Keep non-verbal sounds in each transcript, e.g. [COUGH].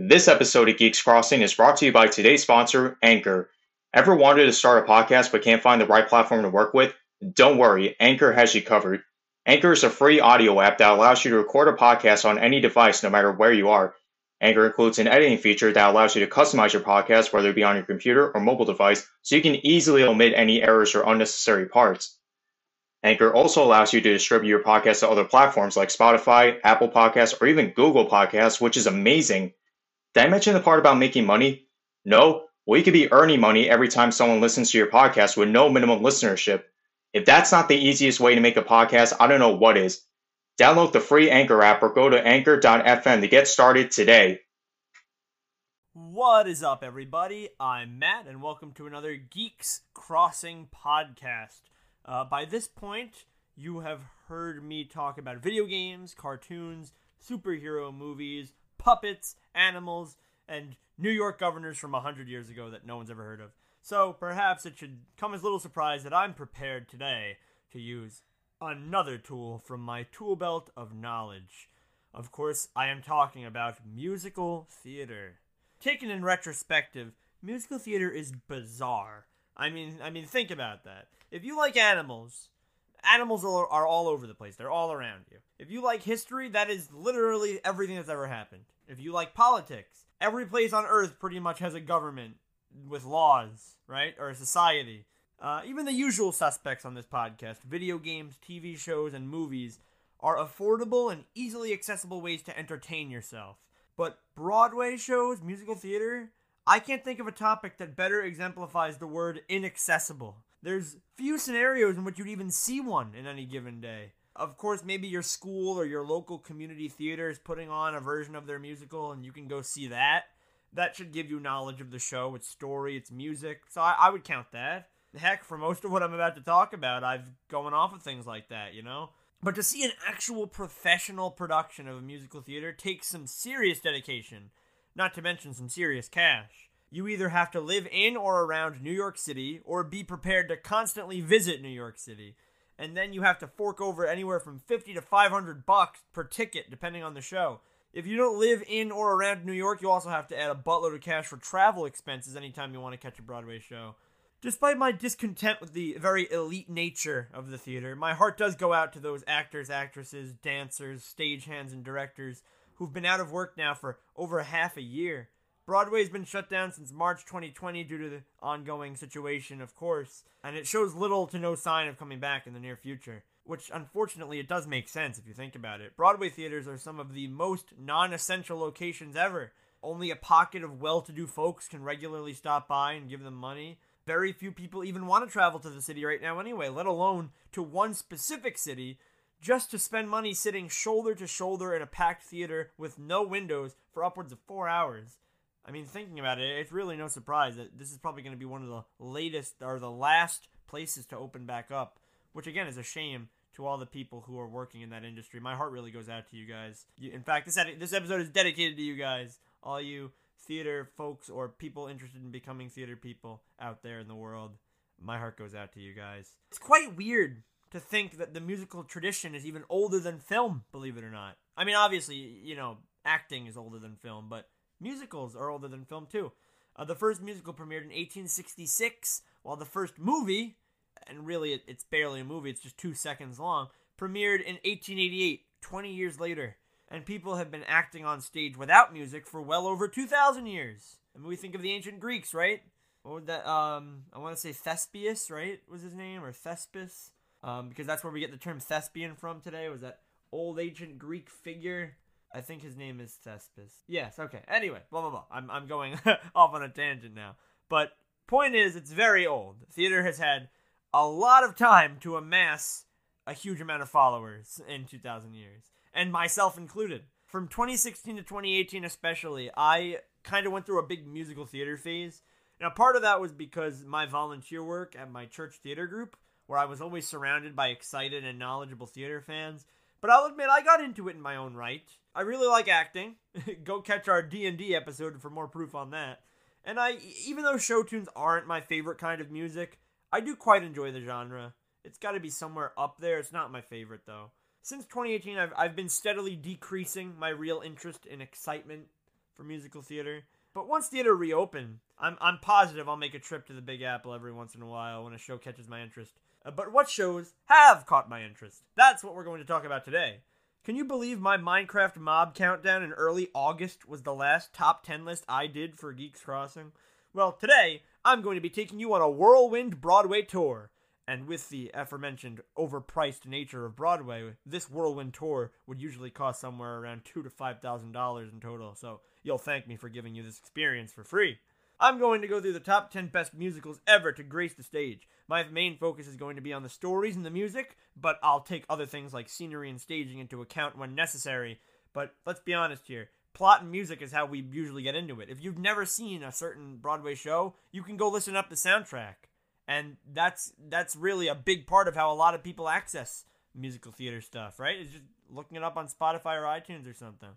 This episode of Geeks Crossing is brought to you by today's sponsor, Anchor. Ever wanted to start a podcast but can't find the right platform to work with? Don't worry, Anchor has you covered. Anchor is a free audio app that allows you to record a podcast on any device no matter where you are. Anchor includes an editing feature that allows you to customize your podcast, whether it be on your computer or mobile device, so you can easily omit any errors or unnecessary parts. Anchor also allows you to distribute your podcast to other platforms like Spotify, Apple Podcasts, or even Google Podcasts, which is amazing. Did I mention the part about making money? No? Well, you could be earning money every time someone listens to your podcast with no minimum listenership. If that's not the easiest way to make a podcast, I don't know what is. Download the free Anchor app or go to anchor.fm to get started today. What is up, everybody? I'm Matt, and welcome to another Geeks Crossing podcast. Uh, by this point, you have heard me talk about video games, cartoons, superhero movies, puppets, animals, and New York governors from 100 years ago that no one's ever heard of. So perhaps it should come as little surprise that I'm prepared today to use another tool from my tool belt of knowledge. Of course, I am talking about musical theater. Taken in retrospective, musical theater is bizarre. I mean, I mean, think about that. If you like animals, animals are, are all over the place. They're all around you. If you like history, that is literally everything that's ever happened. If you like politics, every place on earth pretty much has a government with laws, right? Or a society. Uh, even the usual suspects on this podcast video games, TV shows, and movies are affordable and easily accessible ways to entertain yourself. But Broadway shows, musical theater, I can't think of a topic that better exemplifies the word inaccessible. There's few scenarios in which you'd even see one in any given day. Of course, maybe your school or your local community theater is putting on a version of their musical and you can go see that. That should give you knowledge of the show, its story, its music. So I, I would count that heck, for most of what I'm about to talk about, I've going off of things like that, you know? But to see an actual professional production of a musical theater takes some serious dedication, not to mention some serious cash. You either have to live in or around New York City or be prepared to constantly visit New York City. And then you have to fork over anywhere from 50 to 500 bucks per ticket depending on the show. If you don't live in or around New York, you also have to add a buttload of cash for travel expenses anytime you want to catch a Broadway show. Despite my discontent with the very elite nature of the theater, my heart does go out to those actors, actresses, dancers, stagehands, and directors who've been out of work now for over half a year. Broadway's been shut down since March 2020 due to the ongoing situation, of course, and it shows little to no sign of coming back in the near future. Which, unfortunately, it does make sense if you think about it. Broadway theaters are some of the most non essential locations ever. Only a pocket of well to do folks can regularly stop by and give them money very few people even want to travel to the city right now anyway, let alone to one specific city just to spend money sitting shoulder to shoulder in a packed theater with no windows for upwards of four hours. I mean, thinking about it, it's really no surprise that this is probably going to be one of the latest or the last places to open back up, which again is a shame to all the people who are working in that industry. My heart really goes out to you guys. In fact, this this episode is dedicated to you guys, all you theater folks or people interested in becoming theater people out there in the world, my heart goes out to you guys. It's quite weird to think that the musical tradition is even older than film, believe it or not. I mean, obviously, you know, acting is older than film, but musicals are older than film too. Uh, the first musical premiered in 1866, while the first movie, and really it, it's barely a movie, it's just two seconds long, premiered in 1888, 20 years later and people have been acting on stage without music for well over 2,000 years. I mean, we think of the ancient Greeks, right? Would that, um, I want to say Thespius, right? Was his name, or Thespis? Um, because that's where we get the term thespian from today, was that old ancient Greek figure. I think his name is Thespis. Yes, okay. Anyway, blah, blah, blah. I'm, I'm going [LAUGHS] off on a tangent now. But point is, it's very old. Theater has had a lot of time to amass a huge amount of followers in 2,000 years and myself included. From 2016 to 2018, especially, I kind of went through a big musical theater phase. Now, part of that was because my volunteer work at my church theater group, where I was always surrounded by excited and knowledgeable theater fans. But I'll admit, I got into it in my own right. I really like acting. [LAUGHS] Go catch our D&D episode for more proof on that. And I, even though show tunes aren't my favorite kind of music, I do quite enjoy the genre. It's got to be somewhere up there. It's not my favorite though since 2018, I've, I've been steadily decreasing my real interest and excitement for musical theater. But once theater reopen, I'm I'm positive I'll make a trip to the Big Apple every once in a while when a show catches my interest. Uh, but what shows have caught my interest? That's what we're going to talk about today. Can you believe my Minecraft mob countdown in early August was the last top 10 list I did for Geeks Crossing? Well, today I'm going to be taking you on a whirlwind Broadway tour. And with the aforementioned overpriced nature of Broadway, this whirlwind tour would usually cost somewhere around two to five thousand dollars in total. So you'll thank me for giving you this experience for free. I'm going to go through the top 10 best musicals ever to grace the stage. My main focus is going to be on the stories and the music, but I'll take other things like scenery and staging into account when necessary. But let's be honest here plot and music is how we usually get into it. If you've never seen a certain Broadway show, you can go listen up the soundtrack. And that's that's really a big part of how a lot of people access musical theater stuff, right? Is just looking it up on Spotify or iTunes or something.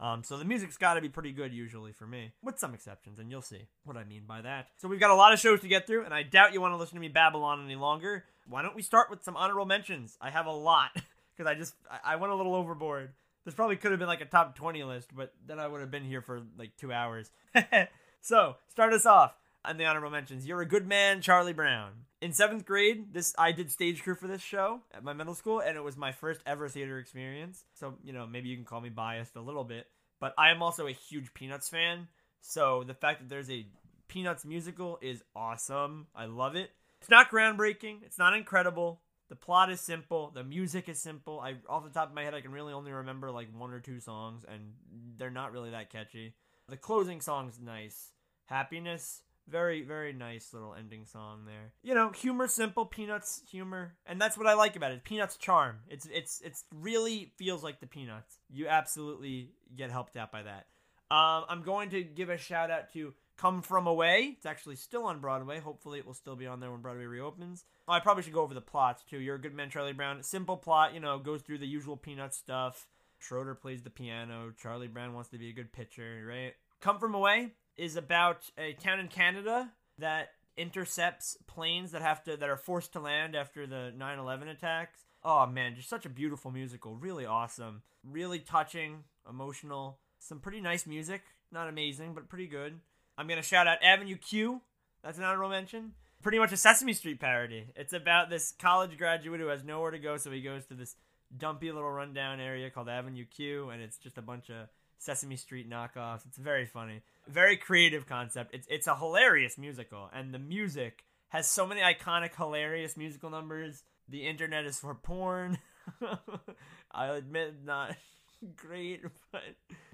Um, so the music's got to be pretty good usually for me, with some exceptions, and you'll see what I mean by that. So we've got a lot of shows to get through, and I doubt you want to listen to me babble on any longer. Why don't we start with some honorable mentions? I have a lot [LAUGHS] because I just I, I went a little overboard. This probably could have been like a top 20 list, but then I would have been here for like two hours. [LAUGHS] so start us off on the honorable mentions. You're a good man, Charlie Brown. In seventh grade, this I did stage crew for this show at my middle school, and it was my first ever theater experience. So you know, maybe you can call me biased a little bit, but I am also a huge Peanuts fan. So the fact that there's a Peanuts musical is awesome. I love it. It's not groundbreaking. It's not incredible. The plot is simple. The music is simple. I off the top of my head, I can really only remember like one or two songs, and they're not really that catchy. The closing song's nice. Happiness very, very nice little ending song there. You know, humor simple, Peanuts humor, and that's what I like about it. Peanuts charm. It's it's it's really feels like the Peanuts. You absolutely get helped out by that. Um, I'm going to give a shout out to Come From Away. It's actually still on Broadway. Hopefully, it will still be on there when Broadway reopens. Oh, I probably should go over the plots too. You're a good man, Charlie Brown. Simple plot, you know, goes through the usual Peanuts stuff. Schroeder plays the piano. Charlie Brown wants to be a good pitcher, right? Come From Away is about a town in Canada that intercepts planes that have to that are forced to land after the 9/11 attacks. Oh man, just such a beautiful musical, really awesome, really touching, emotional, some pretty nice music, not amazing, but pretty good. I'm going to shout out Avenue Q. That's an honorable mention. Pretty much a Sesame Street parody. It's about this college graduate who has nowhere to go, so he goes to this dumpy little rundown area called Avenue Q, and it's just a bunch of Sesame Street knockoffs. It's very funny, very creative concept. It's it's a hilarious musical, and the music has so many iconic, hilarious musical numbers. The internet is for porn. [LAUGHS] I'll admit, not [LAUGHS] great, but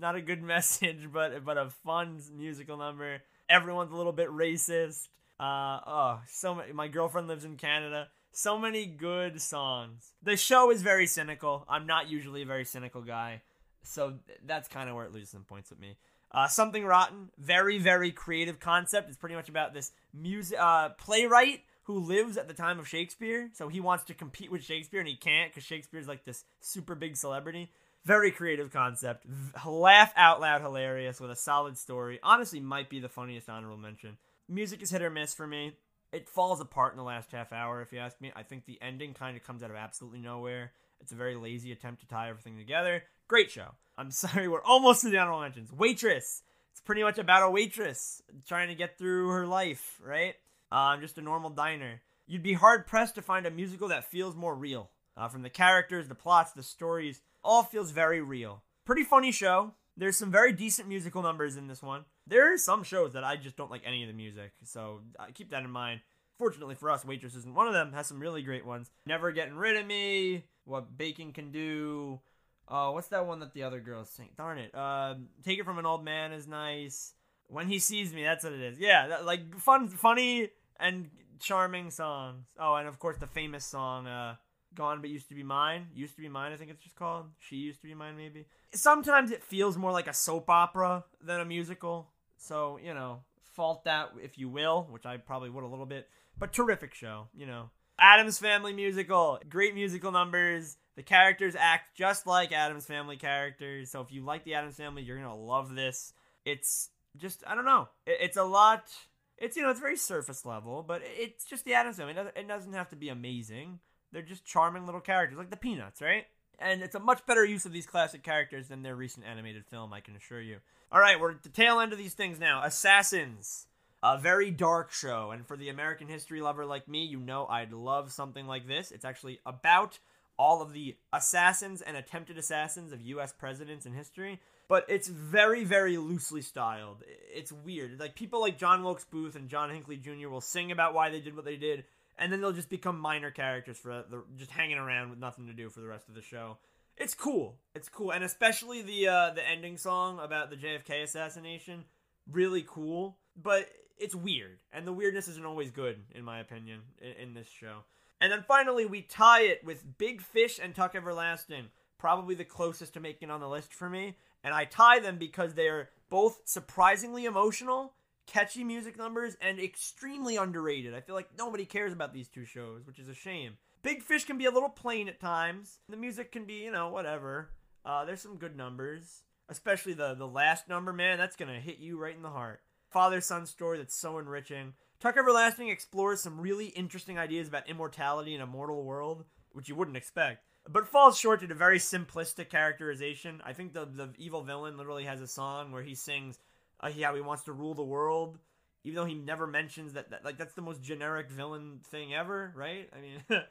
not a good [LAUGHS] message, but but a fun musical number. Everyone's a little bit racist. Uh, oh, so many. My girlfriend lives in Canada. So many good songs. The show is very cynical. I'm not usually a very cynical guy. So that's kind of where it loses some points with me. Uh, Something Rotten, very very creative concept. It's pretty much about this music uh, playwright who lives at the time of Shakespeare. So he wants to compete with Shakespeare and he can't because Shakespeare's like this super big celebrity. Very creative concept. V- laugh out loud hilarious with a solid story. Honestly, might be the funniest honorable mention. Music is hit or miss for me. It falls apart in the last half hour, if you ask me. I think the ending kind of comes out of absolutely nowhere. It's a very lazy attempt to tie everything together. Great show. I'm [LAUGHS] sorry, we're almost to the honorable mentions. Waitress. It's pretty much about a waitress trying to get through her life, right? Um, just a normal diner. You'd be hard pressed to find a musical that feels more real. Uh, from the characters, the plots, the stories, all feels very real. Pretty funny show. There's some very decent musical numbers in this one. There are some shows that I just don't like any of the music, so uh, keep that in mind. Fortunately for us, Waitress isn't one of them. Has some really great ones. Never Getting Rid of Me, What Bacon Can Do, Oh, what's that one that the other girls sing? Darn it. Uh, Take it from an old man is nice. When he sees me, that's what it is. Yeah, that, like fun, funny, and charming songs. Oh, and of course the famous song, uh, "Gone but Used to Be Mine." Used to be mine, I think it's just called. She used to be mine, maybe. Sometimes it feels more like a soap opera than a musical. So you know, fault that if you will, which I probably would a little bit. But terrific show, you know. Addams Family musical, great musical numbers the characters act just like Addams Family characters. So if you like the Addams Family, you're gonna love this. It's just I don't know. It's a lot. It's you know it's very surface level, but it's just the Addams Family. It doesn't have to be amazing. They're just charming little characters, like the Peanuts, right? And it's a much better use of these classic characters than their recent animated film, I can assure you. All right, we're at the tail end of these things now. Assassins. A very dark show. And for the American history lover like me, you know I'd love something like this. It's actually about all of the assassins and attempted assassins of US presidents in history. But it's very, very loosely styled. It's weird. Like people like John Wilkes Booth and John Hinckley Jr. will sing about why they did what they did and then they'll just become minor characters for the, just hanging around with nothing to do for the rest of the show. It's cool. It's cool, and especially the uh, the ending song about the JFK assassination, really cool. But it's weird, and the weirdness isn't always good, in my opinion, in, in this show. And then finally, we tie it with Big Fish and Tuck Everlasting, probably the closest to making on the list for me. And I tie them because they are both surprisingly emotional catchy music numbers and extremely underrated. I feel like nobody cares about these two shows, which is a shame. Big Fish can be a little plain at times. The music can be, you know, whatever. Uh, there's some good numbers, especially the the last number, man. That's gonna hit you right in the heart. Father son story that's so enriching. Tuck Everlasting explores some really interesting ideas about immortality in a mortal world, which you wouldn't expect, but falls short to a very simplistic characterization. I think the the evil villain literally has a song where he sings uh, how he wants to rule the world, even though he never mentions that, that like that's the most generic villain thing ever, right? I mean, [LAUGHS]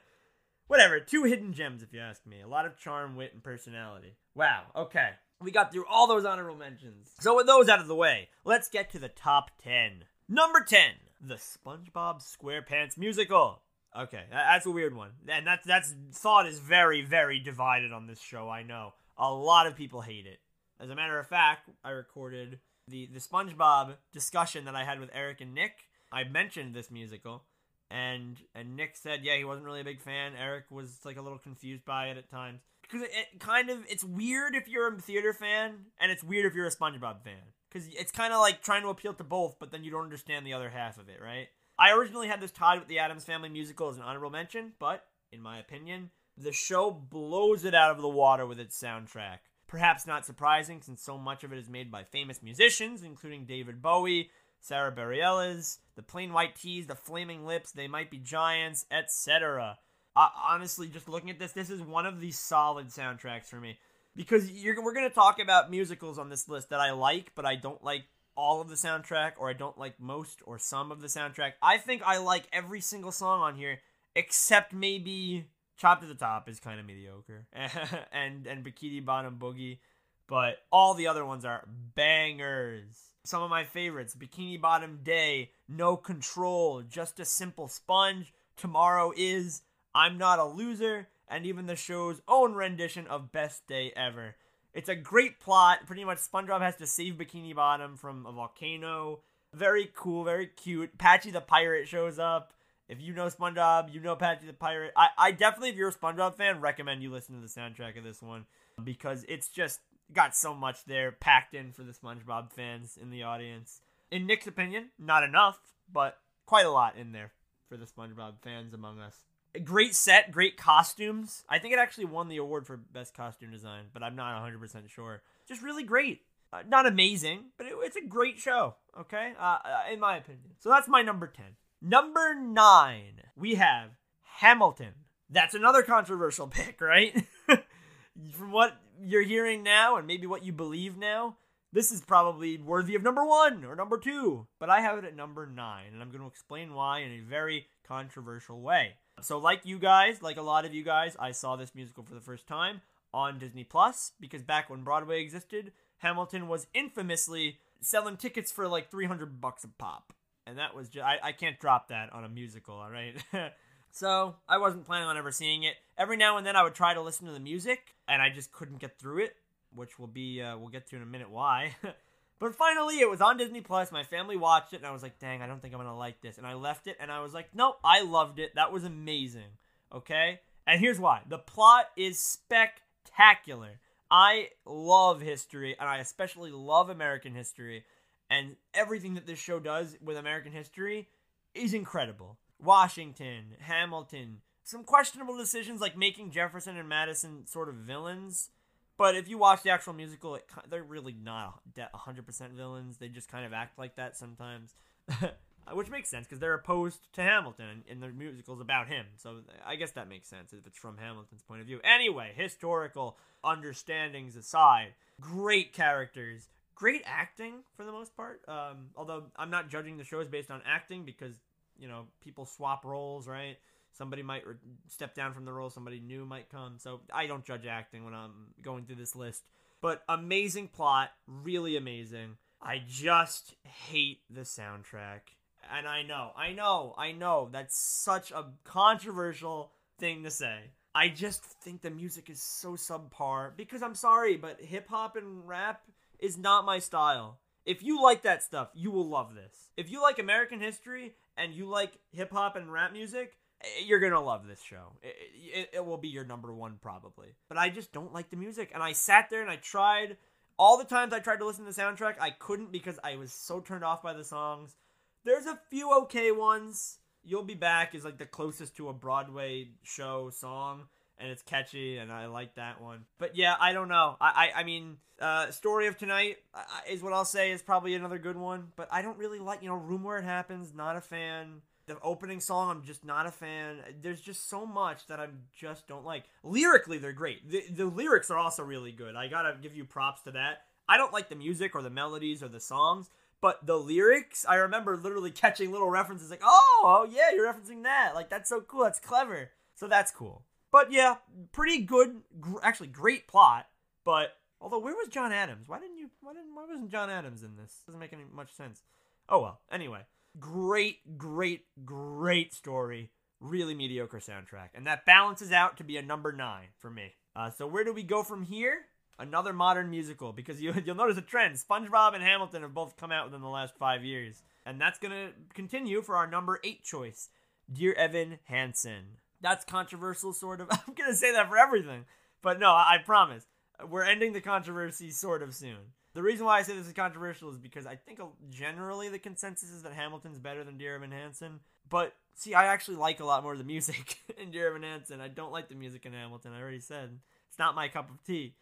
whatever. Two hidden gems, if you ask me. A lot of charm, wit, and personality. Wow. Okay, we got through all those honorable mentions. So with those out of the way, let's get to the top ten. Number ten, the SpongeBob SquarePants musical. Okay, that's a weird one, and that's that's thought is very very divided on this show. I know a lot of people hate it. As a matter of fact, I recorded the the SpongeBob discussion that I had with Eric and Nick, I mentioned this musical, and and Nick said, yeah, he wasn't really a big fan. Eric was like a little confused by it at times because it, it kind of it's weird if you're a theater fan, and it's weird if you're a SpongeBob fan because it's kind of like trying to appeal to both, but then you don't understand the other half of it, right? I originally had this tied with the Addams Family musical as an honorable mention, but in my opinion, the show blows it out of the water with its soundtrack. Perhaps not surprising since so much of it is made by famous musicians, including David Bowie, Sara Bareilles, the Plain White T's, the Flaming Lips, They Might Be Giants, etc. Uh, honestly, just looking at this, this is one of the solid soundtracks for me. Because we're going to talk about musicals on this list that I like, but I don't like all of the soundtrack, or I don't like most or some of the soundtrack. I think I like every single song on here, except maybe Chop to the Top is kind of mediocre, [LAUGHS] and and Bikini Bottom Boogie, but all the other ones are bangers. Some of my favorites: Bikini Bottom Day, No Control, Just a Simple Sponge, Tomorrow Is, I'm Not a Loser, and even the show's own rendition of Best Day Ever. It's a great plot. Pretty much, SpongeBob has to save Bikini Bottom from a volcano. Very cool, very cute. Patchy the pirate shows up. If you know SpongeBob, you know Patchy the Pirate. I, I definitely, if you're a SpongeBob fan, recommend you listen to the soundtrack of this one because it's just got so much there packed in for the SpongeBob fans in the audience. In Nick's opinion, not enough, but quite a lot in there for the SpongeBob fans among us. Great set, great costumes. I think it actually won the award for best costume design, but I'm not 100% sure. Just really great. Uh, not amazing, but it, it's a great show, okay? Uh, uh, in my opinion. So that's my number 10. Number nine, we have Hamilton. That's another controversial [LAUGHS] pick, right? [LAUGHS] From what you're hearing now and maybe what you believe now, this is probably worthy of number one or number two. But I have it at number nine, and I'm going to explain why in a very controversial way. So, like you guys, like a lot of you guys, I saw this musical for the first time on Disney Plus because back when Broadway existed, Hamilton was infamously selling tickets for like 300 bucks a pop. And that was just I, I can't drop that on a musical all right? [LAUGHS] So i wasn't planning on ever seeing it. Every now and then i would try to listen to the music and i just couldn't get through it which will be uh, we'll get to in a minute why [LAUGHS] but finally it was on disney plus my family watched it and i was like dang i don't think i'm gonna like this. And i left it and i was like nope i loved it. That was amazing. Okay? And here's why. The plot is spectacular. I love history and i especially love american history and everything that this show does with American history is incredible. Washington, Hamilton, some questionable decisions like making Jefferson and Madison sort of villains. But if you watch the actual musical, it, they're really not 100% villains. They just kind of act like that sometimes. [LAUGHS] which makes sense because they're opposed to Hamilton and the musical's about him. So I guess that makes sense if it's from Hamilton's point of view. Anyway, historical understandings aside, great characters, great acting for the most part. Um, although I'm not judging the shows based on acting because you know people swap roles, right? Somebody might re- step down from the role, somebody new might come. So I don't judge acting when I'm going through this list. But amazing plot, really amazing. I just hate the soundtrack. And I know, I know, I know that's such a controversial thing to say. I just think the music is so subpar because I'm sorry, but hip hop and rap is not my style. If you like that stuff, you will love this. If you like American history and you like hip hop and rap music, you're gonna love this show. It, it, it, will be your number one probably. But I just don't like the music, and I sat there and I tried. All the times I tried to listen to the soundtrack, I couldn't because I was so turned off by the songs. There's a few okay ones. You'll Be Back is like the closest to a Broadway show song, and it's catchy, and I like that one. But yeah, I don't know. I I, I mean, uh, Story of Tonight is what I'll say is probably another good one, but I don't really like, you know, Room Where It Happens, not a fan. The opening song, I'm just not a fan. There's just so much that I just don't like. Lyrically, they're great. The, the lyrics are also really good. I gotta give you props to that. I don't like the music or the melodies or the songs, but the lyrics, I remember literally [LAUGHS] catching little references like, oh, oh yeah, you're referencing that. Like, that's so cool. That's clever. So that's cool. But yeah, pretty good, gr- actually great plot. But although, where was John Adams? Why didn't you? Why didn't? Why wasn't John Adams in this? Doesn't make any much sense. Oh well. Anyway, great, great, great story. Really mediocre soundtrack, and that balances out to be a number nine for me. Uh, so where do we go from here? Another modern musical because you [LAUGHS] you'll notice a trend. SpongeBob and Hamilton have both come out within the last five years, and that's gonna continue for our number eight choice, Dear Evan Hansen that's controversial, sort of. [LAUGHS] I'm gonna say that for everything, but no, I, I promise we're ending the controversy sort of soon. The reason why I say this is controversial is because I think generally the consensus is that Hamilton's better than Dear Evan Hansen. But see, I actually like a lot more the music [LAUGHS] in Dear Evan Hansen. I don't like the music in Hamilton. I already said it's not my cup of tea.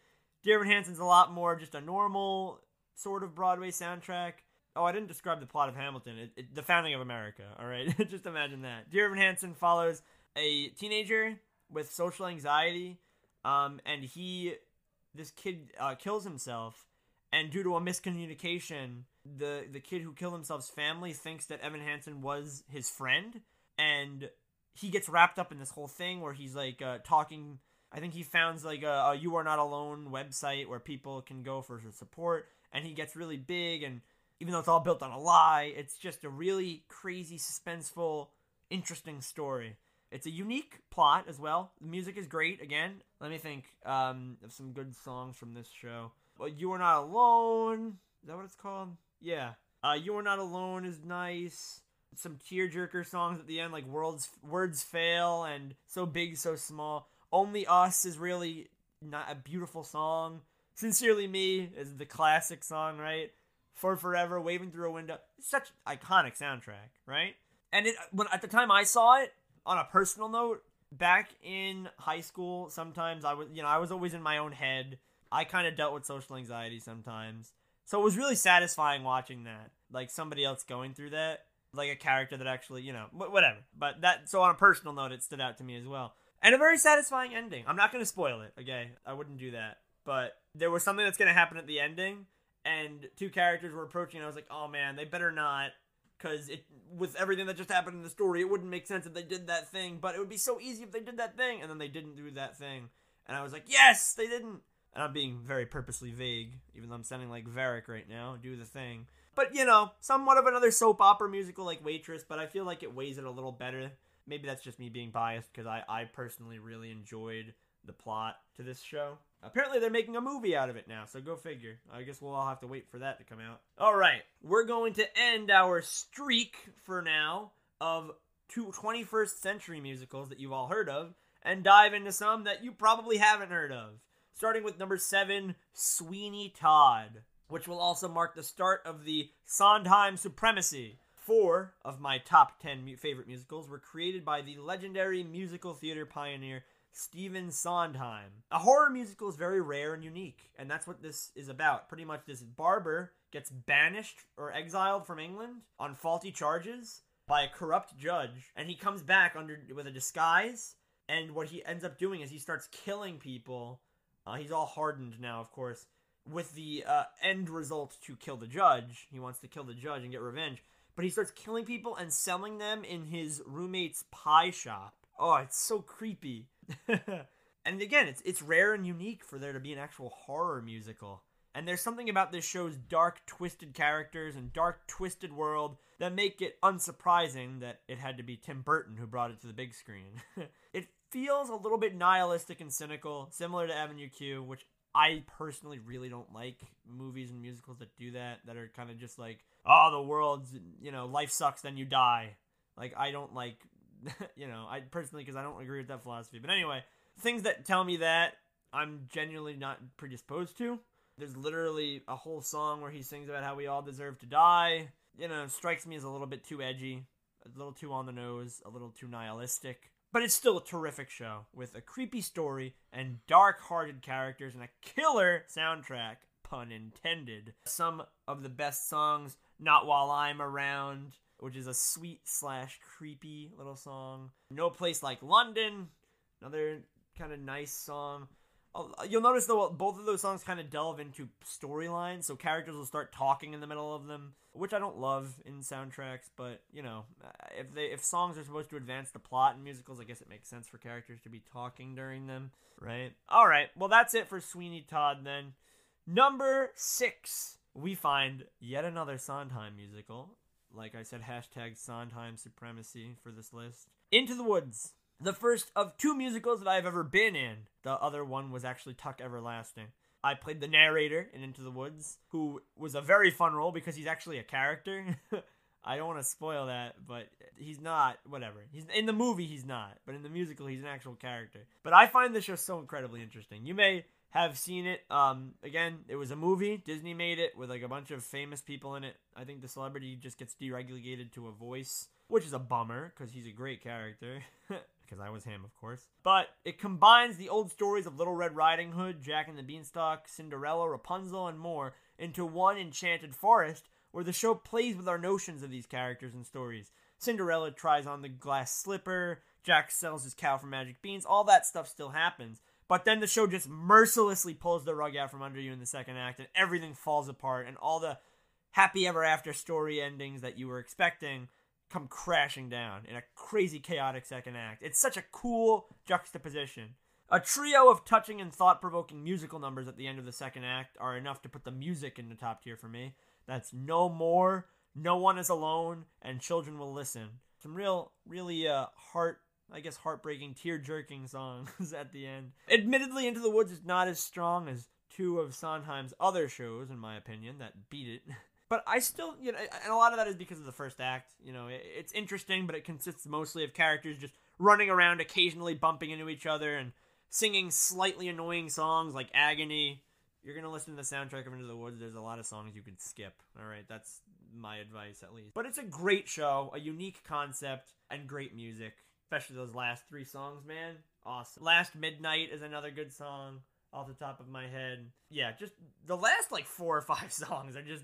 Dear Evan Hansen's a lot more just a normal sort of Broadway soundtrack. Oh, I didn't describe the plot of Hamilton. It, it, the founding of America. [LAUGHS] All right, [LAUGHS] just imagine that. Dear Evan Hansen follows a teenager with social anxiety, um, and he, this kid, uh, kills himself, and due to a miscommunication, the the kid who killed himself's family thinks that Evan Hansen was his friend, and he gets wrapped up in this whole thing where he's like uh, talking. I think he founds like a, a "You Are Not Alone" website where people can go for support, and he gets really big. And even though it's all built on a lie, it's just a really crazy, suspenseful, interesting story. It's a unique plot as well. The music is great. Again, let me think um, of some good songs from this show. You are not alone. Is that what it's called? Yeah. Uh, you are not alone is nice. Some tearjerker songs at the end, like words words fail and so big, so small. Only us is really not a beautiful song. Sincerely Me is the classic song, right? For Forever, Waving Through a Window. Such iconic soundtrack, right? And it when at the time I saw it, on a personal note, back in high school, sometimes I was, you know, I was always in my own head. I kind of dealt with social anxiety sometimes. So it was really satisfying watching that. Like somebody else going through that. Like a character that actually, you know, whatever. But that, so on a personal note, it stood out to me as well. And a very satisfying ending. I'm not going to spoil it, okay? I wouldn't do that. But there was something that's going to happen at the ending. And two characters were approaching, and I was like, oh man, they better not because it with everything that just happened in the story, it wouldn't make sense if they did that thing. But it would be so easy if they did that thing, and then they didn't do that thing. And I was like, yes, they didn't. And I'm being very purposely vague, even though I'm sounding like Varric right now. Do the thing. But you know, somewhat of another soap opera musical like Waitress, but I feel like it weighs it a little better. Maybe that's just me being biased because I, I personally really enjoyed the plot to this show. Apparently, they're making a movie out of it now, so go figure. I guess we'll all have to wait for that to come out. All right, we're going to end our streak for now of two 21st century musicals that you've all heard of and dive into some that you probably haven't heard of. Starting with number seven, Sweeney Todd, which will also mark the start of the Sondheim supremacy. Four of my top 10 favorite musicals were created by the legendary musical theater pioneer Stephen Sondheim. A horror musical is very rare and unique, and that's what this is about. Pretty much, this barber gets banished or exiled from England on faulty charges by a corrupt judge, and he comes back under with a disguise. And what he ends up doing is he starts killing people. Uh, he's all hardened now, of course, with the uh, end result to kill the judge. He wants to kill the judge and get revenge. But he starts killing people and selling them in his roommate's pie shop. Oh, it's so creepy. [LAUGHS] and again, it's it's rare and unique for there to be an actual horror musical. And there's something about this show's dark, twisted characters and dark, twisted world that make it unsurprising that it had to be Tim Burton who brought it to the big screen. [LAUGHS] it feels a little bit nihilistic and cynical, similar to Avenue Q, which I personally really don't like movies and musicals that do that, that are kind of just like, oh, the world's, you know, life sucks, then you die. Like, I don't like, [LAUGHS] you know, I personally, because I don't agree with that philosophy. But anyway, things that tell me that I'm genuinely not predisposed to. There's literally a whole song where he sings about how we all deserve to die. You know, strikes me as a little bit too edgy, a little too on the nose, a little too nihilistic. But it's still a terrific show with a creepy story and dark hearted characters and a killer soundtrack, pun intended. Some of the best songs, Not While I'm Around, which is a sweet slash creepy little song. No Place Like London, another kind of nice song. Oh, you'll notice though both of those songs kind of delve into storylines, so characters will start talking in the middle of them, which I don't love in soundtracks. But you know, uh, if they if songs are supposed to advance the plot in musicals, I guess it makes sense for characters to be talking during them, right? All right, well that's it for Sweeney Todd then. Number six, we find yet another Sondheim musical. Like I said, hashtag Sondheim supremacy for this list. Into the Woods the first of two musicals that I've ever been in. The other one was actually Tuck Everlasting. I played the narrator in Into the Woods, who was a very fun role because he's actually a character. [LAUGHS] I don't want to spoil that, but he's not. Whatever. He's in the movie. He's not, but in the musical, he's an actual character. But I find this show so incredibly interesting. You may have seen it. Um, again, it was a movie. Disney made it with like a bunch of famous people in it. I think the celebrity just gets deregulated to a voice, which is a bummer because he's a great character. [LAUGHS] because I was him, of course. But it combines the old stories of Little Red Riding Hood, Jack and the Beanstalk, Cinderella, Rapunzel, and more into one enchanted forest where the show plays with our notions of these characters and stories. Cinderella tries on the glass slipper, Jack sells his cow for magic beans, all that stuff still happens. But then the show just mercilessly pulls the rug out from under you in the second act, and everything falls apart, and all the happy ever after story endings that you were expecting come crashing down in a crazy chaotic second act. It's such a cool juxtaposition. A trio of touching and thought provoking musical numbers at the end of the second act are enough to put the music in the top tier for me. That's No More, No One Is Alone, and Children Will Listen. Some real, really uh, heart, I guess, heartbreaking, tear jerking songs [LAUGHS] at the end. Admittedly, Into the Woods is not as strong as two of Sondheim's other shows, in my opinion, that beat it. [LAUGHS] But I still, you know, and a lot of that is because of the first act. You know, it's interesting, but it consists mostly of characters just running around, occasionally bumping into each other, and singing slightly annoying songs like Agony. You're gonna listen to the soundtrack of Into the Woods. There's a lot of songs you could skip. All right, that's my advice at least. But it's a great show, a unique concept, and great music. Especially those last three songs, man. Awesome. Last Midnight is another good song off the top of my head. Yeah, just the last like four or five [LAUGHS] songs are just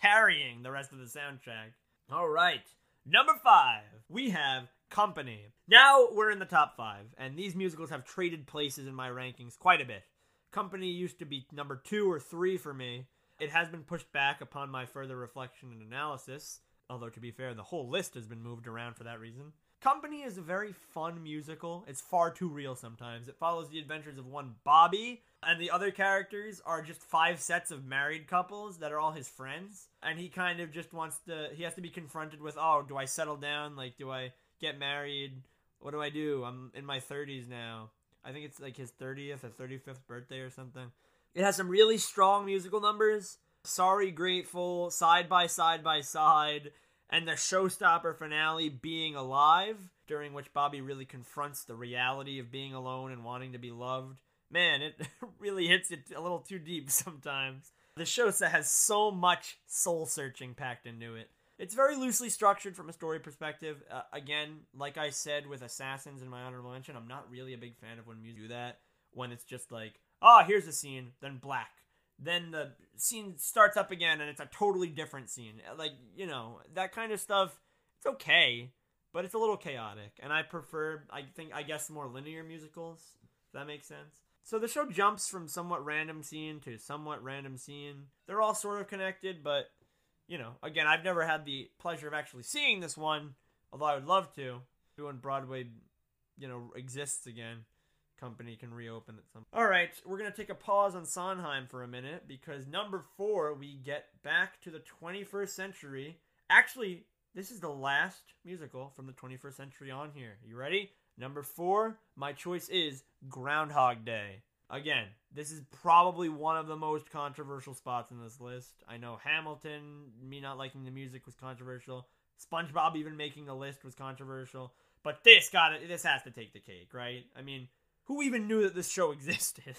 carrying the rest of the soundtrack. All right, number five, we have Company. Now we're in the top five, and these musicals have traded places in my rankings quite a bit. Company used to be number two or three for me. It has been pushed back upon my further reflection and analysis, although to be fair, the whole list has been moved around for that reason. Company is a very fun musical. It's far too real sometimes. It follows the adventures of one Bobby, and the other characters are just five sets of married couples that are all his friends. And he kind of just wants to, he has to be confronted with, oh, do I settle down? Like, do I get married? What do I do? I'm in my 30s now. I think it's like his 30th or 35th birthday or something. It has some really strong musical numbers. Sorry, Grateful, Side by Side by Side, and the showstopper finale being alive, during which Bobby really confronts the reality of being alone and wanting to be loved. Man, it [LAUGHS] really hits it a little too deep sometimes. The show has so much soul searching packed into it. It's very loosely structured from a story perspective. Uh, again, like I said with Assassins in my honorable mention, I'm not really a big fan of when music do that. When it's just like, oh, here's a scene, then black, then the scene starts up again and it's a totally different scene. Like, you know, that kind of stuff, it's okay, but it's a little chaotic. And I prefer, I think, I guess, more linear musicals, if that makes sense. So the show jumps from somewhat random scene to somewhat random scene. They're all sort of connected, but, you know, again, I've never had the pleasure of actually seeing this one, although I would love to. When Broadway, you know, exists again company can reopen at some. All right, we're gonna take a pause on Sondheim for a minute because number four, we get back to the 21st century. Actually, this is the last musical from the 21st century on here. You ready? Number four, my choice is Groundhog Day. Again, this is probably one of the most controversial spots in this list. I know Hamilton, me not liking the music was controversial. SpongeBob even making the list was controversial. But this got it. This has to take the cake, right? I mean, who even knew that this show [LAUGHS] existed?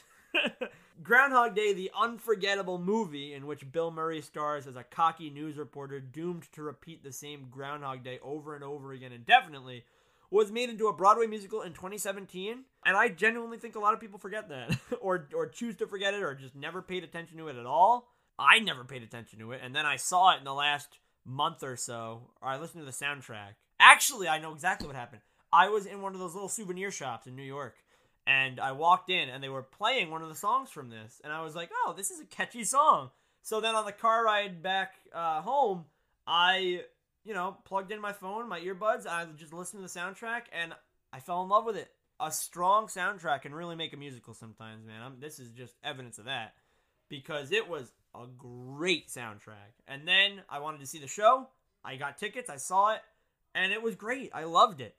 Groundhog Day, the unforgettable movie in which Bill Murray stars as a cocky news reporter doomed to repeat the same Groundhog Day over and over again indefinitely, was made into a Broadway musical in 2017, and I genuinely think a lot of people forget that, [LAUGHS] or or choose to forget it, or just never paid attention to it at all. I never paid attention to it, and then I saw it in the last month or so, or I listened to the soundtrack. Actually, I know exactly what happened. I was in one of those little souvenir shops in New York and I walked in and they were playing one of the songs from this, and I was like, "Oh, this is a catchy song." So then on the car ride back uh, home, I, you know, plugged in my phone, my earbuds, I just listened to the soundtrack, and I fell in love with it. A strong soundtrack can really make a musical sometimes, man. I'm, this is just evidence of that because it was a great soundtrack. And then I wanted to see the show. I got tickets. I saw it, and it was great. I loved it.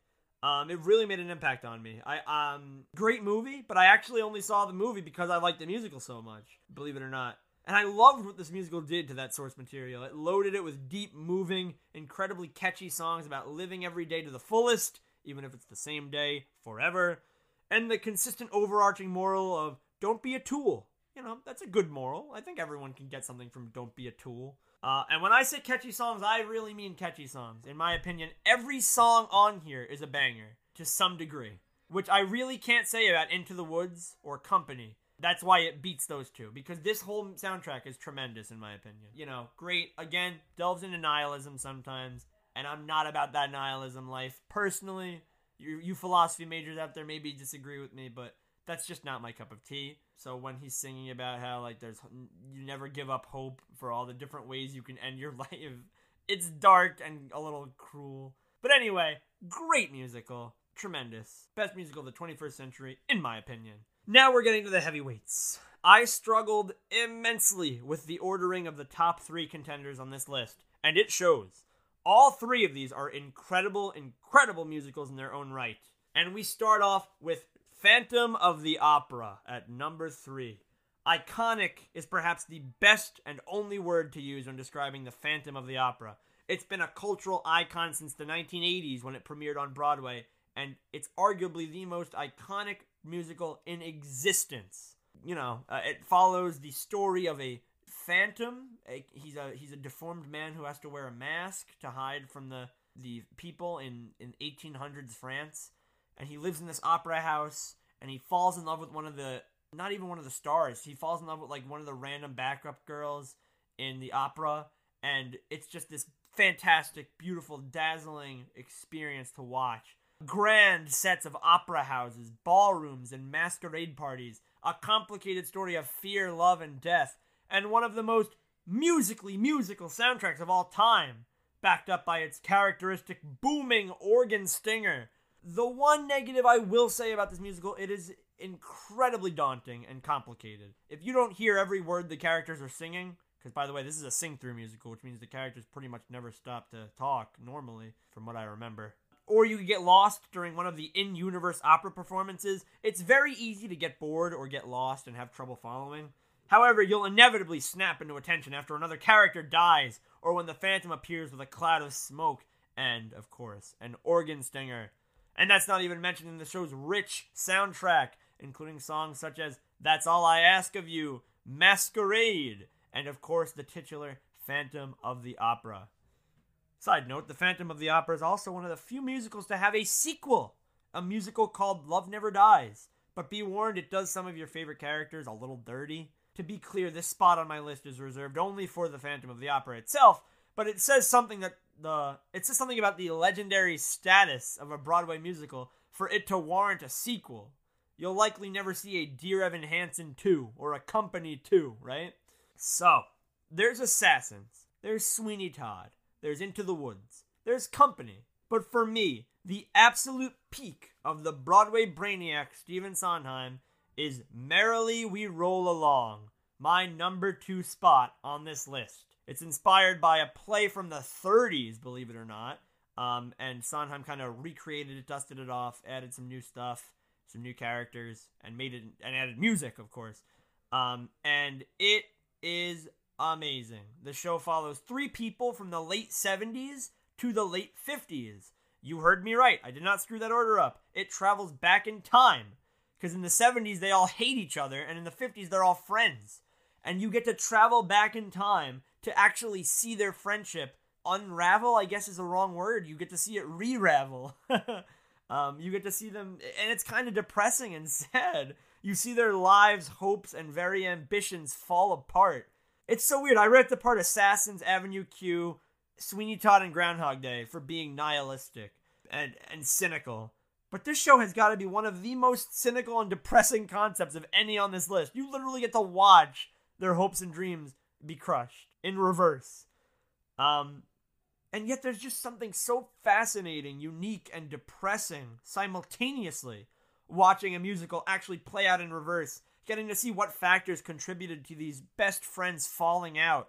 Um, it really made an impact on me. I um, great movie, but I actually only saw the movie because I liked the musical so much. Believe it or not. And I loved what this musical did to that source material. It loaded it with deep, moving, incredibly catchy songs about living every day to the fullest, even if it's the same day forever. And the consistent overarching moral of don't be a tool. You know, that's a good moral. I think everyone can get something from don't be a tool. Uh, and when I say catchy songs, I really mean catchy songs. In my opinion, every song on here is a banger to some degree, which I really can't say about Into the Woods or Company. That's why it beats those two because this whole soundtrack is tremendous in my opinion. You know, great again, delves into nihilism sometimes, and I'm not about that nihilism life personally. You, you philosophy majors out there maybe disagree with me, but that's just not my cup of tea. So when he's singing about how like there's you never give up hope for all the different ways you can end your [LAUGHS] life, it's dark and a little cruel. But anyway, great musical, tremendous, best musical of the 21st century in my opinion. Now we're getting to the heavyweights. I struggled immensely with the ordering of the top 3 contenders on this list, and it shows. All 3 of these are incredible, incredible musicals in their own right. And we start off with Phantom of the Opera at number three. Iconic is perhaps the best and only word to use when describing the Phantom of the Opera. It's been a cultural icon since the 1980s when it premiered on Broadway, and it's arguably the most iconic musical in existence. You know, uh, it follows the story of a phantom. A, he's a he's a deformed man who has to wear a mask to hide from the the people in in 1800s France and he lives in this opera house and he falls in love with one of the not even one of the stars. He falls in love with like one of the random backup girls in the opera and it's just this fantastic, beautiful, dazzling experience to watch. Grand sets of opera houses, ballrooms, and masquerade parties, a complicated story of fear, love, and death, and one of the most musically musical soundtracks of all time, backed up by its characteristic booming organ stinger the one negative I will say about this musical, it is incredibly daunting and complicated. If you don't hear every word the characters are singing, because by the way, this is a sing through musical, which means the characters pretty much never stop to talk normally, from what I remember. Or you could get lost during one of the in universe opera performances. It's very easy to get bored or get lost and have trouble following. However, you'll inevitably snap into attention after another character dies, or when the Phantom appears with a cloud of smoke, and, of course, an organ stinger and that's not even mentioning the show's rich soundtrack, including songs such as That's All I Ask of You, Masquerade, and of course the titular Phantom of the Opera. Side note, The Phantom of the Opera is also one of the few musicals to have a sequel, a musical called Love Never Dies. But be warned, it does some of your favorite characters a little dirty. to be clear, this spot on my list is reserved only for the Phantom of the Opera itself, but it says something that the it says something about the legendary status of a Broadway musical for it to warrant a sequel. You'll likely never see a Dear Evan Hansen 2 or a Company 2, right? So, there's Assassins, there's Sweeney Todd, there's Into the Woods, there's Company. But for me, the absolute peak of the Broadway brainiac Stephen Sondheim is Merrily We Roll Along, my number two spot on this list. It's inspired by a play from the 30s, believe it or not. Um, and Sondheim kind of recreated it, dusted it off, added some new stuff, some new characters, and made it and added music, of course. Um, and it is amazing. The show follows three people from the late 70s to the late 50s. You heard me right. I did not screw that order up. It travels back in time. Because in the 70s, they all hate each other, and in the 50s, they're all friends. And you get to travel back in time to actually see their friendship unravel, I guess is the wrong word. You get to see it re ravel. [LAUGHS] um, you get to see them, and it's kind of depressing and [LAUGHS] sad. You see their lives, hopes, and very ambitions fall apart. It's so weird. I read the part Assassins, Avenue Q, Sweeney Todd, and Groundhog Day for being nihilistic and, and cynical. But this show has got to be one of the most cynical and depressing concepts of any on this list. You literally get to watch their hopes and dreams be crushed in reverse. Um, and yet there's just something so fascinating, unique, and depressing simultaneously watching a musical actually play out in reverse, getting to see what factors contributed to these best friends falling out.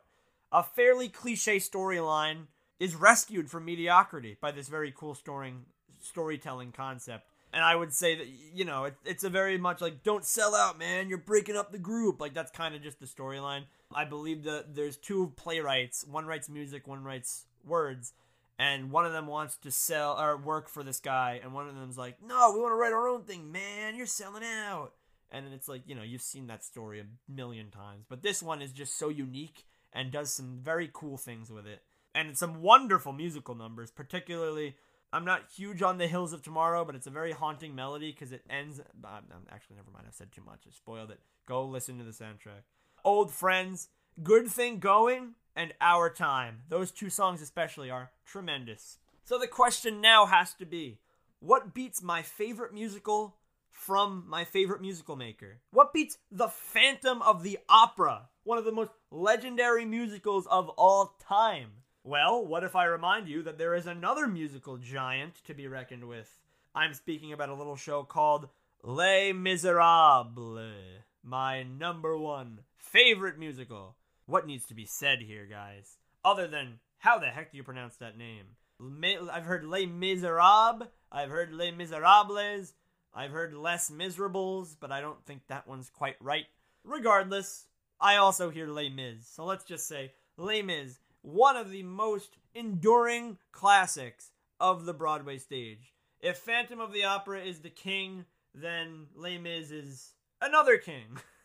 A fairly cliche storyline is rescued from mediocrity by this very cool story, storytelling concept. And I would say that, you know, it, it's a very much like, don't sell out, man. You're breaking up the group. Like, that's kind of just the storyline. I believe that there's two playwrights. One writes music, one writes words. And one of them wants to sell or work for this guy. And one of them's like, no, we want to write our own thing, man. You're selling out. And then it's like, you know, you've seen that story a million times. But this one is just so unique and does some very cool things with it. And some wonderful musical numbers, particularly I'm not huge on The Hills of Tomorrow, but it's a very haunting melody because it ends. Uh, actually, never mind. I've said too much. I spoiled it. Go listen to the soundtrack. Old Friends, Good Thing Going, and Our Time. Those two songs, especially, are tremendous. So the question now has to be what beats my favorite musical from my favorite musical maker? What beats The Phantom of the Opera, one of the most legendary musicals of all time? Well, what if I remind you that there is another musical giant to be reckoned with? I'm speaking about a little show called Les Miserables, my number one favorite musical. What needs to be said here, guys? Other than, how the heck do you pronounce that name? I've heard Les Miserables, I've heard Les Miserables, I've heard Les Miserables, but I don't think that one's quite right. Regardless, I also hear Les Mis, so let's just say Les Mis one of the most enduring classics of the Broadway stage. If Phantom of the Opera is the king, then Les Mis is another king. [LAUGHS]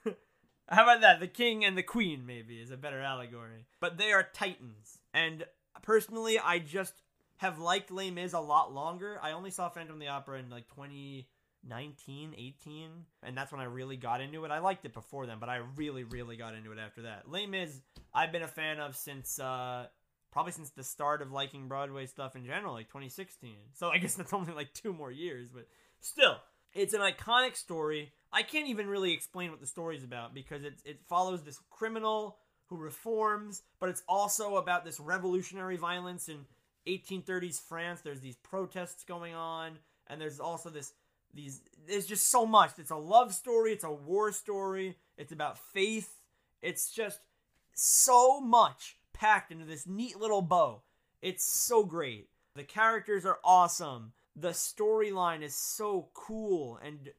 How about that? The king and the queen, maybe, is a better allegory. But they are titans. And personally, I just have liked Les Mis a lot longer. I only saw Phantom of the Opera in like 20 19, 18, and that's when I really got into it. I liked it before then, but I really, really got into it after that. Les Mis, I've been a fan of since uh, probably since the start of liking Broadway stuff in general, like 2016. So I guess that's only like two more years, but still, it's an iconic story. I can't even really explain what the story's about because it it follows this criminal who reforms, but it's also about this revolutionary violence in 1830s France. There's these protests going on, and there's also this these there's just so much. It's a love story, it's a war story, it's about faith. It's just so much packed into this neat little bow. It's so great. The characters are awesome. The storyline is so cool and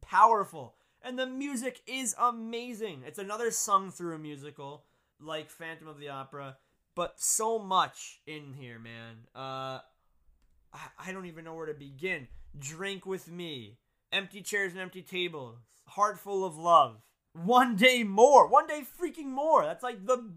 powerful. And the music is amazing. It's another sung through musical like Phantom of the Opera, but so much in here, man. Uh I don't even know where to begin. Drink with me. Empty chairs and empty tables. Heart full of love. One day more. One day freaking more. That's like the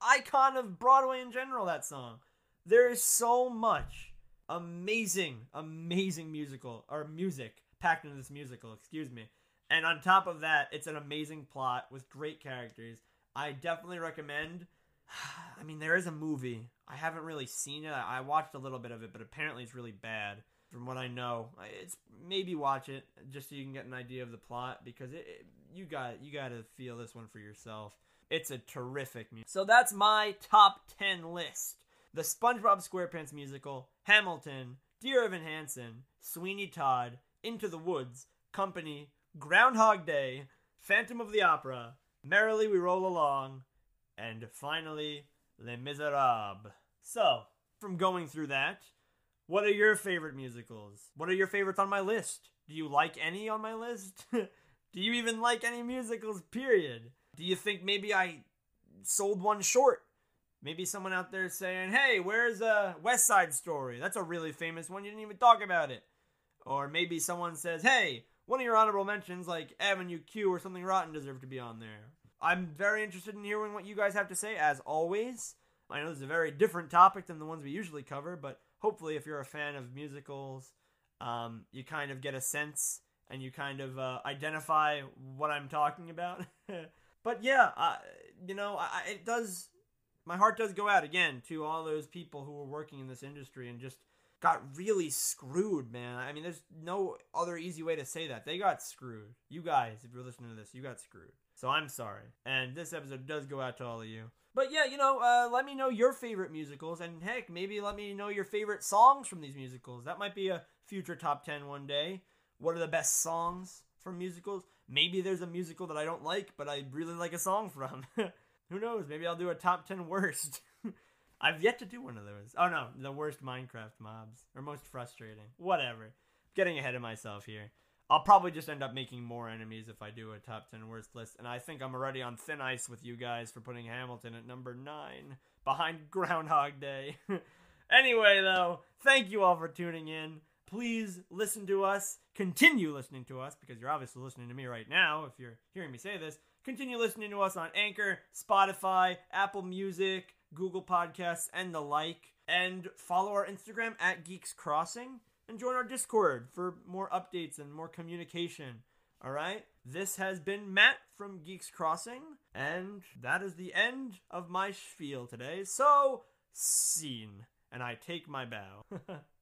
icon of Broadway in general, that song. There is so much amazing, amazing musical or music packed into this musical, excuse me. And on top of that, it's an amazing plot with great characters. I definitely recommend. [SIGHS] I mean, there is a movie. I haven't really seen it. I watched a little bit of it, but apparently it's really bad. From what I know, it's maybe watch it just so you can get an idea of the plot because it, it you got you got to feel this one for yourself. It's a terrific music. So that's my top 10 list. The SpongeBob SquarePants musical, Hamilton, Dear Evan Hansen, Sweeney Todd, Into the Woods, Company, Groundhog Day, Phantom of the Opera, Merrily We Roll Along, and finally, Les Miserables. So, from going through that, what are your favorite musicals? What are your favorites on my list? Do you like any on my list? [LAUGHS] Do you even like any musicals, period? Do you think maybe I sold one short? Maybe someone out there saying, hey, where's a uh, West Side Story? That's a really famous one. You didn't even talk about it. Or maybe someone says, hey, one of your honorable mentions, like Avenue Q or something rotten, deserve to be on there. I'm very interested in hearing what you guys have to say, as always. I know this is a very different topic than the ones we usually cover, but hopefully, if you're a fan of musicals, um, you kind of get a sense and you kind of uh, identify what I'm talking about. [LAUGHS] but yeah, uh, you know, I, it does. My heart does go out again to all those people who were working in this industry and just got really screwed, man. I mean, there's no other easy way to say that. They got screwed. You guys, if you're listening to this, you got screwed. So I'm sorry. And this episode does go out to all of you. But yeah, you know, uh, let me know your favorite musicals, and heck, maybe let me know your favorite songs from these musicals. That might be a future top 10 one day. What are the best songs from musicals? Maybe there's a musical that I don't like, but I really like a song from. [LAUGHS] Who knows? Maybe I'll do a top 10 worst. [LAUGHS] I've yet to do one of those. Oh no, the worst Minecraft mobs or most frustrating. Whatever. Getting ahead of myself here. I'll probably just end up making more enemies if I do a top 10 worst list. And I think I'm already on thin ice with you guys for putting Hamilton at number 9 behind [LAUGHS] Groundhog Day. [LAUGHS] anyway, though, thank you all for tuning in. Please listen to us. Continue listening to us because you're obviously listening to me right now if you're hearing me say this. Continue listening to us on Anchor, Spotify, Apple Music, Google Podcasts, and the like. And follow our Instagram at Geeks Crossing and join our Discord for more updates and more communication. All right? This has been Matt from Geeks Crossing, and that is the end of my spiel today. So, scene. And I take my bow. [LAUGHS]